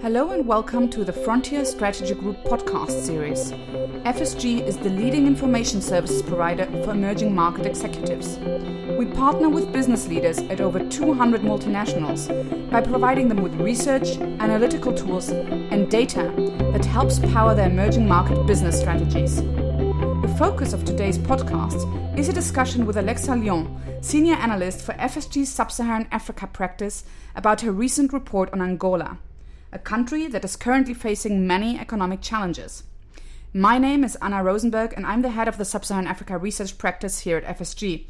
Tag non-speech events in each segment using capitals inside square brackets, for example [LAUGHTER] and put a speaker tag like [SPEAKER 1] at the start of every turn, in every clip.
[SPEAKER 1] Hello and welcome to the Frontier Strategy Group podcast series. FSG is the leading information services provider for emerging market executives. We partner with business leaders at over 200 multinationals by providing them with research, analytical tools, and data that helps power their emerging market business strategies. The focus of today's podcast is a discussion with Alexa Lyon, Senior Analyst for FSG's Sub Saharan Africa practice, about her recent report on Angola a country that is currently facing many economic challenges. My name is Anna Rosenberg, and I'm the head of the Sub Saharan Africa research practice here at FSG.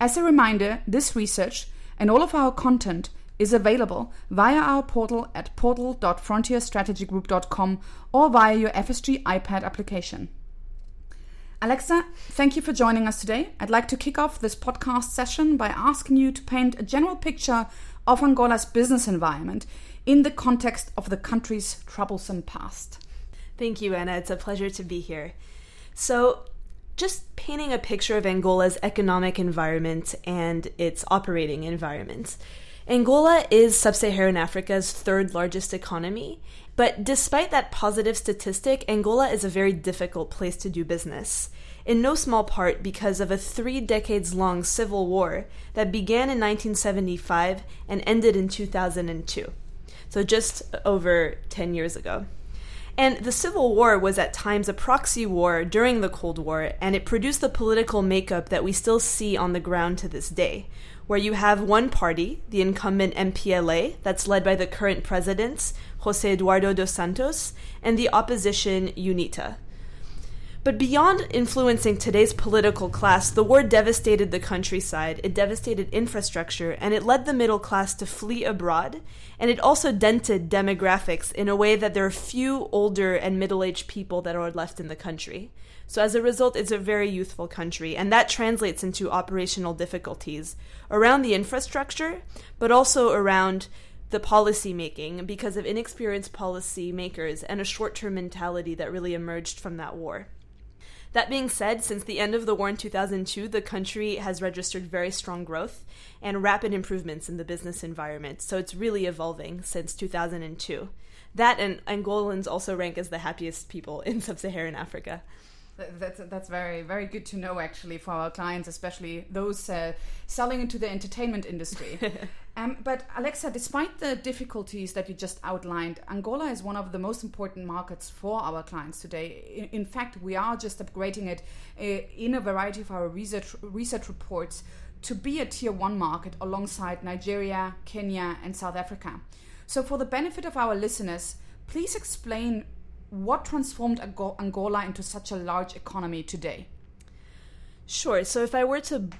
[SPEAKER 1] As a reminder, this research and all of our content is available via our portal at portal.frontierstrategygroup.com or via your FSG iPad application. Alexa, thank you for joining us today. I'd like to kick off this podcast session by asking you to paint a general picture of Angola's business environment in the context of the country's troublesome past.
[SPEAKER 2] Thank you, Anna. It's a pleasure to be here. So, just painting a picture of Angola's economic environment and its operating environment. Angola is sub Saharan Africa's third largest economy, but despite that positive statistic, Angola is a very difficult place to do business in no small part because of a three decades long civil war that began in 1975 and ended in 2002 so just over 10 years ago. And the Civil War was at times a proxy war during the Cold War, and it produced the political makeup that we still see on the ground to this day, where you have one party, the incumbent MPLA, that's led by the current president, Jose Eduardo dos Santos, and the opposition UNITA, but beyond influencing today's political class, the war devastated the countryside, it devastated infrastructure, and it led the middle class to flee abroad. And it also dented demographics in a way that there are few older and middle aged people that are left in the country. So, as a result, it's a very youthful country, and that translates into operational difficulties around the infrastructure, but also around the policy making because of inexperienced policy makers and a short term mentality that really emerged from that war. That being said, since the end of the war in 2002, the country has registered very strong growth and rapid improvements in the business environment. So it's really evolving since 2002. That and Angolans also rank as the happiest people in sub Saharan Africa.
[SPEAKER 1] That's that's very very good to know actually for our clients, especially those uh, selling into the entertainment industry. [LAUGHS] um, but Alexa, despite the difficulties that you just outlined, Angola is one of the most important markets for our clients today. In, in fact, we are just upgrading it uh, in a variety of our research research reports to be a tier one market alongside Nigeria, Kenya, and South Africa. So, for the benefit of our listeners, please explain what transformed Angola into such a large economy today?
[SPEAKER 2] Sure. So, if I were to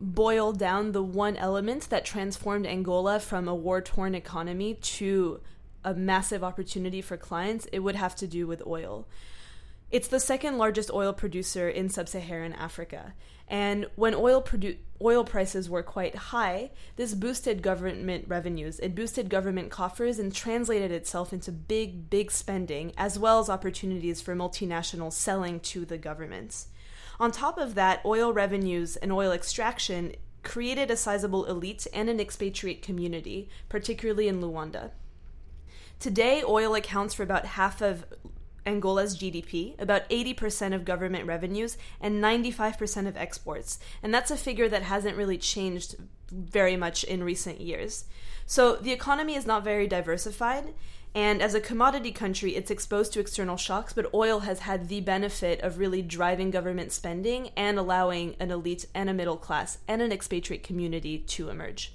[SPEAKER 2] boil down the one element that transformed Angola from a war torn economy to a massive opportunity for clients, it would have to do with oil. It's the second largest oil producer in sub Saharan Africa. And when oil produ- oil prices were quite high, this boosted government revenues. It boosted government coffers and translated itself into big, big spending, as well as opportunities for multinationals selling to the governments. On top of that, oil revenues and oil extraction created a sizable elite and an expatriate community, particularly in Luanda. Today, oil accounts for about half of Angola's GDP, about 80% of government revenues, and 95% of exports. And that's a figure that hasn't really changed very much in recent years. So the economy is not very diversified. And as a commodity country, it's exposed to external shocks, but oil has had the benefit of really driving government spending and allowing an elite and a middle class and an expatriate community to emerge.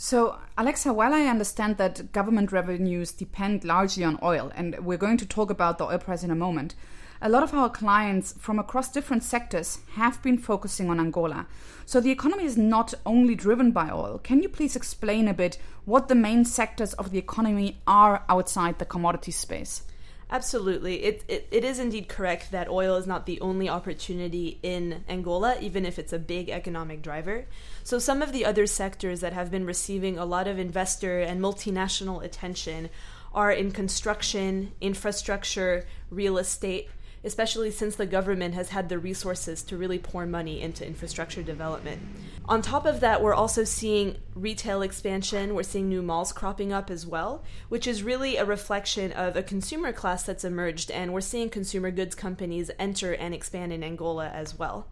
[SPEAKER 1] So, Alexa, while I understand that government revenues depend largely on oil, and we're going to talk about the oil price in a moment, a lot of our clients from across different sectors have been focusing on Angola. So, the economy is not only driven by oil. Can you please explain a bit what the main sectors of the economy are outside the commodity space?
[SPEAKER 2] Absolutely. It, it, it is indeed correct that oil is not the only opportunity in Angola, even if it's a big economic driver. So, some of the other sectors that have been receiving a lot of investor and multinational attention are in construction, infrastructure, real estate, especially since the government has had the resources to really pour money into infrastructure development. On top of that, we're also seeing retail expansion, we're seeing new malls cropping up as well, which is really a reflection of a consumer class that's emerged, and we're seeing consumer goods companies enter and expand in Angola as well.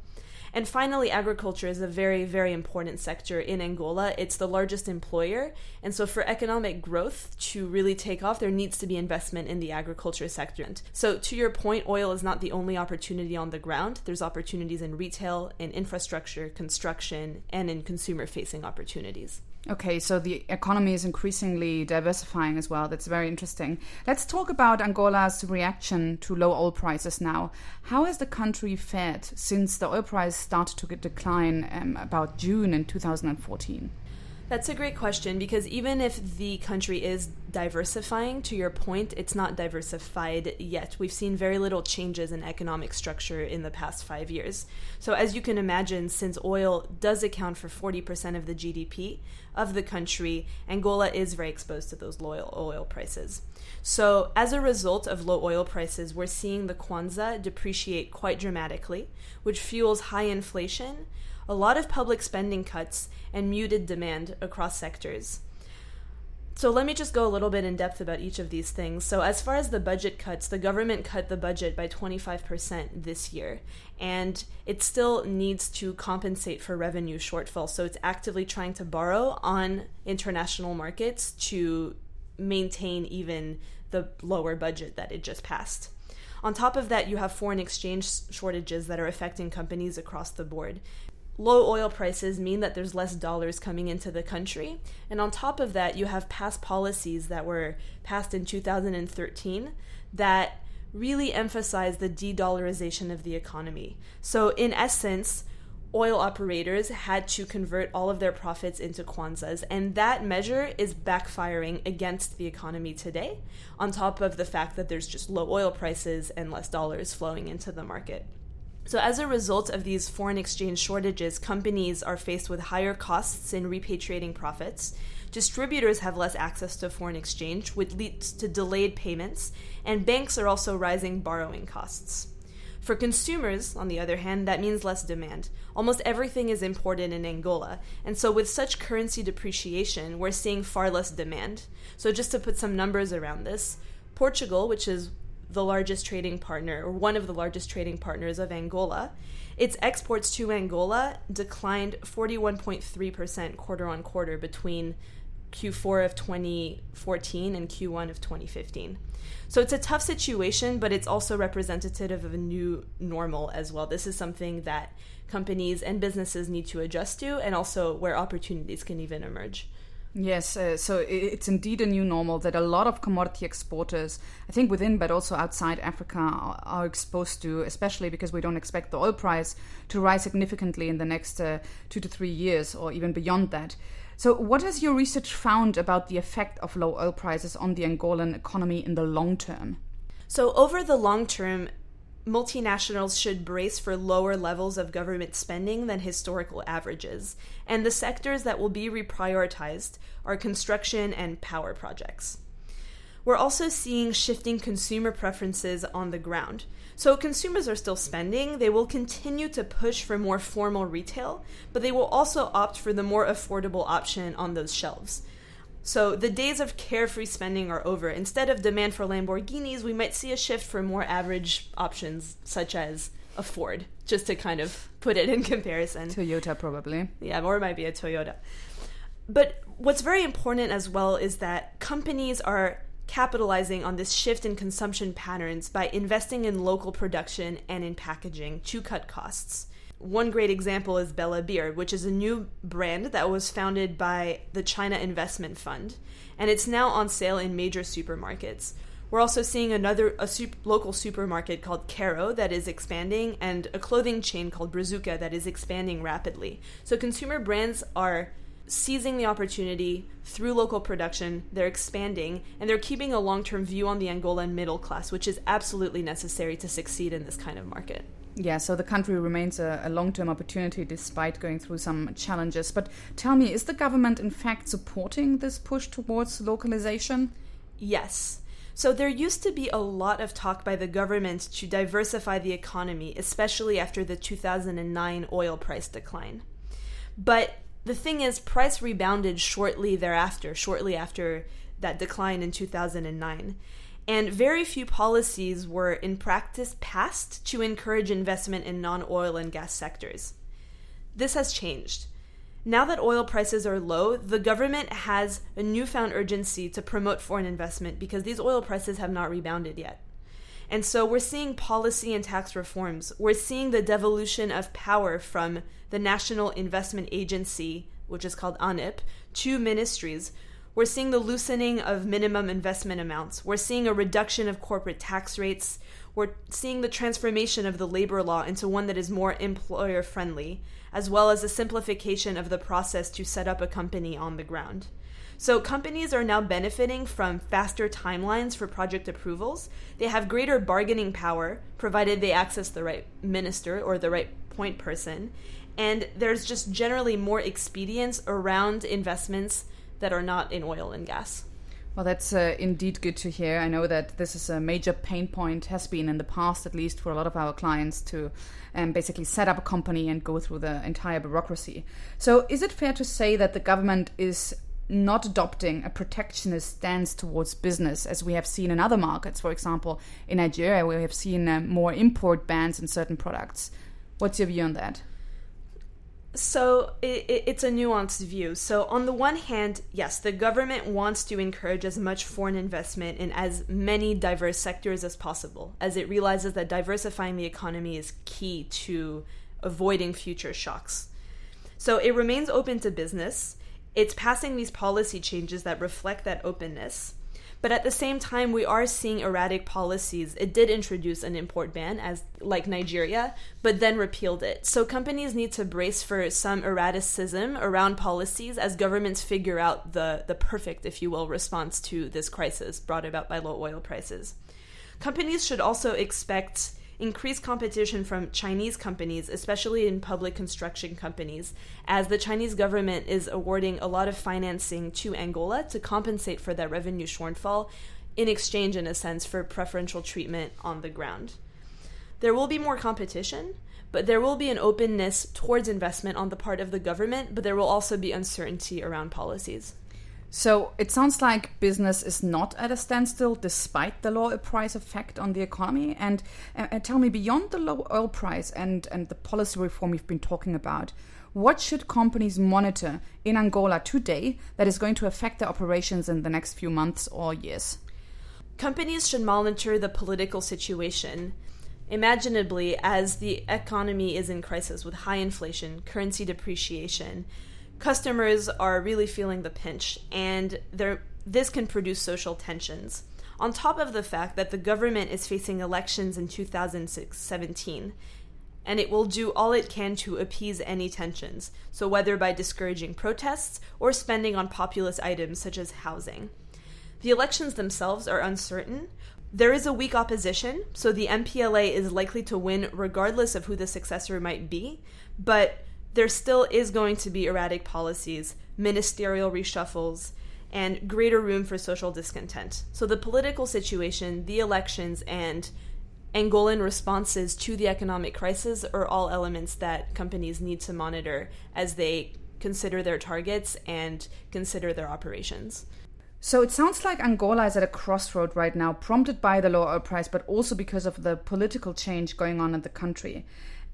[SPEAKER 2] And finally, agriculture is a very, very important sector in Angola. It's the largest employer. And so, for economic growth to really take off, there needs to be investment in the agriculture sector. So, to your point, oil is not the only opportunity on the ground. There's opportunities in retail, in infrastructure, construction, and in consumer facing opportunities.
[SPEAKER 1] Okay, so the economy is increasingly diversifying as well. That's very interesting. Let's talk about Angola's reaction to low oil prices now. How has the country fared since the oil price started to decline um, about June in 2014?
[SPEAKER 2] That's a great question because even if the country is diversifying, to your point, it's not diversified yet. We've seen very little changes in economic structure in the past five years. So, as you can imagine, since oil does account for 40% of the GDP of the country, Angola is very exposed to those low oil prices. So, as a result of low oil prices, we're seeing the kwanza depreciate quite dramatically, which fuels high inflation a lot of public spending cuts, and muted demand across sectors. So let me just go a little bit in depth about each of these things. So as far as the budget cuts, the government cut the budget by 25% this year, and it still needs to compensate for revenue shortfall. So it's actively trying to borrow on international markets to maintain even the lower budget that it just passed. On top of that, you have foreign exchange shortages that are affecting companies across the board low oil prices mean that there's less dollars coming into the country. And on top of that, you have past policies that were passed in 2013 that really emphasize the de dollarization of the economy. So, in essence, oil operators had to convert all of their profits into kwanzas, and that measure is backfiring against the economy today, on top of the fact that there's just low oil prices and less dollars flowing into the market. So, as a result of these foreign exchange shortages, companies are faced with higher costs in repatriating profits. Distributors have less access to foreign exchange, which leads to delayed payments, and banks are also rising borrowing costs. For consumers, on the other hand, that means less demand. Almost everything is imported in Angola, and so with such currency depreciation, we're seeing far less demand. So, just to put some numbers around this, Portugal, which is the largest trading partner, or one of the largest trading partners of Angola. Its exports to Angola declined 41.3% quarter on quarter between Q4 of 2014 and Q1 of 2015. So it's a tough situation, but it's also representative of a new normal as well. This is something that companies and businesses need to adjust to, and also where opportunities can even emerge.
[SPEAKER 1] Yes, uh, so it's indeed a new normal that a lot of commodity exporters, I think within but also outside Africa, are, exposed to, especially because we don't expect the oil price to rise significantly in the next uh, two to three years or even beyond that. So, what has your research found about the effect of low oil prices on the Angolan economy in the long term?
[SPEAKER 2] So, over the long term, multinationals should brace for lower levels of government spending than historical averages, and the sectors that will be reprioritized are construction and power projects. We're also seeing shifting consumer preferences on the ground. So, consumers are still spending. They will continue to push for more formal retail, but they will also opt for the more affordable option on those shelves. So the days of carefree spending are over. Instead of demand for Lamborghinis, we might see a shift for more average options such as a Ford, just to kind of put it in [LAUGHS] comparison.
[SPEAKER 1] Toyota, probably.
[SPEAKER 2] Yeah, or it might be a Toyota. But what's very important as well is that companies are capitalizing on this shift in consumption patterns by investing in local production and in packaging to cut costs. One great example is Bella Beer, which is a new brand that was founded by the China Investment Fund, and it's now on sale in major supermarkets. We're also seeing another a local supermarket called Kero that is expanding, and a clothing chain called Brazuca that is expanding rapidly. So consumer brands are seizing the opportunity through local production. They're expanding, and they're keeping a long-term view on the Angolan middle class, which is absolutely necessary to succeed in this kind of market.
[SPEAKER 1] Yeah, so the country remains a, a long term opportunity despite going through some challenges. But tell me, is the government in fact supporting this push towards localization?
[SPEAKER 2] Yes. So, there used to be a lot of talk by the government to diversify the economy, especially after the 2009 oil price decline. But the thing is, price rebounded shortly thereafter, shortly after that decline in 2009. And very few policies were in practice passed to encourage investment in non oil and gas sectors. This has changed. Now that oil prices are low, the government has a newfound urgency to promote foreign investment because these oil prices have not rebounded yet. And so we're seeing policy and tax reforms. We're seeing the devolution of power from the National Investment Agency, which is called ANIP, to ministries. We're seeing the loosening of minimum investment amounts. We're seeing a reduction of corporate tax rates. We're seeing the transformation of the labor law into one that is more employer friendly as well as a simplification of the process to set up a company on the ground. So, companies are now benefiting from faster timelines for project approvals. They have greater bargaining power, provided they access the right minister or the right point person. And there's just generally more expedience around investments that are not in oil and gas.
[SPEAKER 1] Well, that's uh, indeed good to hear. I know that this is a major pain point, has been in the past, at least for a lot of our clients, to um, basically set up a company and go through the entire bureaucracy. So, is it fair to say that the government is not adopting a protectionist stance towards business, as we have seen in other markets? For example, in Nigeria, we have seen uh, more import bans in certain products. What's your view on that?
[SPEAKER 2] So it, it's a nuanced view. So on the one hand, yes, the government wants to encourage as much foreign investment in as many diverse sectors as possible, as it realizes that diversifying the economy is key to avoiding future shocks. So it remains open to business. It's passing these policy changes that reflect that openness. But at the same time, we are seeing erratic policies. It did introduce an import ban, as like Nigeria, but then repealed it. So companies need to brace for some erraticism around policies as governments figure out the the perfect, if you will, response to this crisis brought about by low oil prices. Companies should also expect increased competition from Chinese companies, especially in public construction companies, as the Chinese government is awarding a lot of financing to Angola to compensate for that revenue shortfall in exchange, in a sense, for preferential treatment on the ground. There will be more competition, but there will be an openness towards investment on the part of the government, but there will also be uncertainty around policies.
[SPEAKER 1] So it sounds like business is not at a standstill despite the low oil price effect on the economy. And, uh, uh, tell me, beyond the low oil price and, and the policy reform you've been talking about, what should companies monitor in Angola today that is going to affect their operations in the next few months or years?
[SPEAKER 2] Companies should monitor the political situation. Imaginably, as the economy is in crisis with high inflation, currency depreciation, customers are really feeling the pinch, and this can produce social tensions. On top of the fact that the government is facing elections in 2017, and it will do all it can to appease any tensions, so whether by discouraging protests or spending on populist items such as housing. The elections themselves are uncertain. There is a weak opposition, so the MPLA is likely to win regardless of who the successor might be, but there still is going to be erratic policies, ministerial reshuffles, and greater room for social discontent. So the political situation, the elections, and Angolan responses to the economic crisis are all elements that companies need to monitor as they consider their targets and consider their operations.
[SPEAKER 1] So it sounds like Angola is at a crossroad right now, prompted by the low oil price, but also because of the political change going on in the country.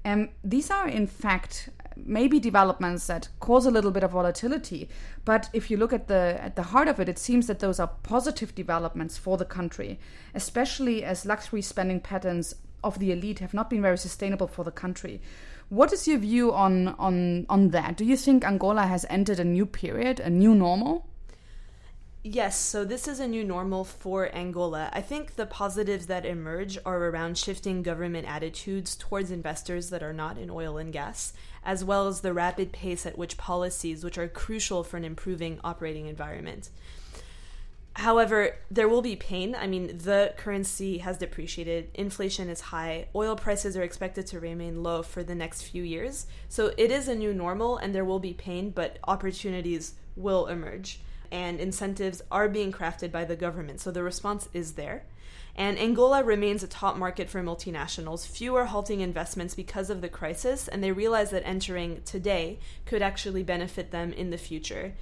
[SPEAKER 1] And these are, in fact, maybe developments that cause a little bit of volatility. But if you look at the at the heart of it, it seems that those are positive developments for the country, especially as luxury spending patterns of the elite have not been very sustainable for the country. What is your view on on on that? Do you think Angola has entered a new period, a new normal?
[SPEAKER 2] Yes, so this is a new normal for Angola. I think the positives that emerge are around shifting government attitudes towards investors that are not in oil and gas, as well as the rapid pace at which policies, which are crucial for an improving operating environment. However, there will be pain. I mean, the currency has depreciated, inflation is high, oil prices are expected to remain low for the next few years. So it is a new normal and there will be pain, but opportunities will emerge. And incentives are being crafted by the government. So the response is there. And Angola remains a top market for multinationals. Few are halting investments because of the crisis, and they realize that entering today could actually benefit them in the future.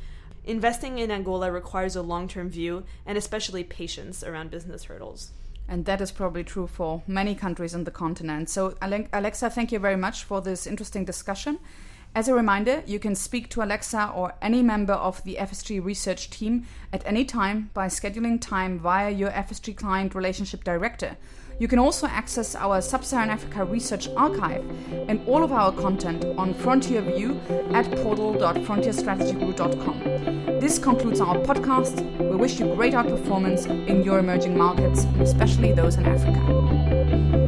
[SPEAKER 2] Investing in Angola requires a long term view and especially patience around business hurdles.
[SPEAKER 1] And that is probably true for many countries on the continent. So, Alexa, thank you very much for this interesting discussion. As a reminder, you can speak to Alexa or any member of the FSG research team at any time by scheduling time via your FSG client relationship director. You can also access our Sub Saharan Africa Research Archive and all of our content on Frontier View at portal.frontierstrategygroup.com. This concludes our podcast. We wish you great outperformance in your emerging markets, especially those in Africa.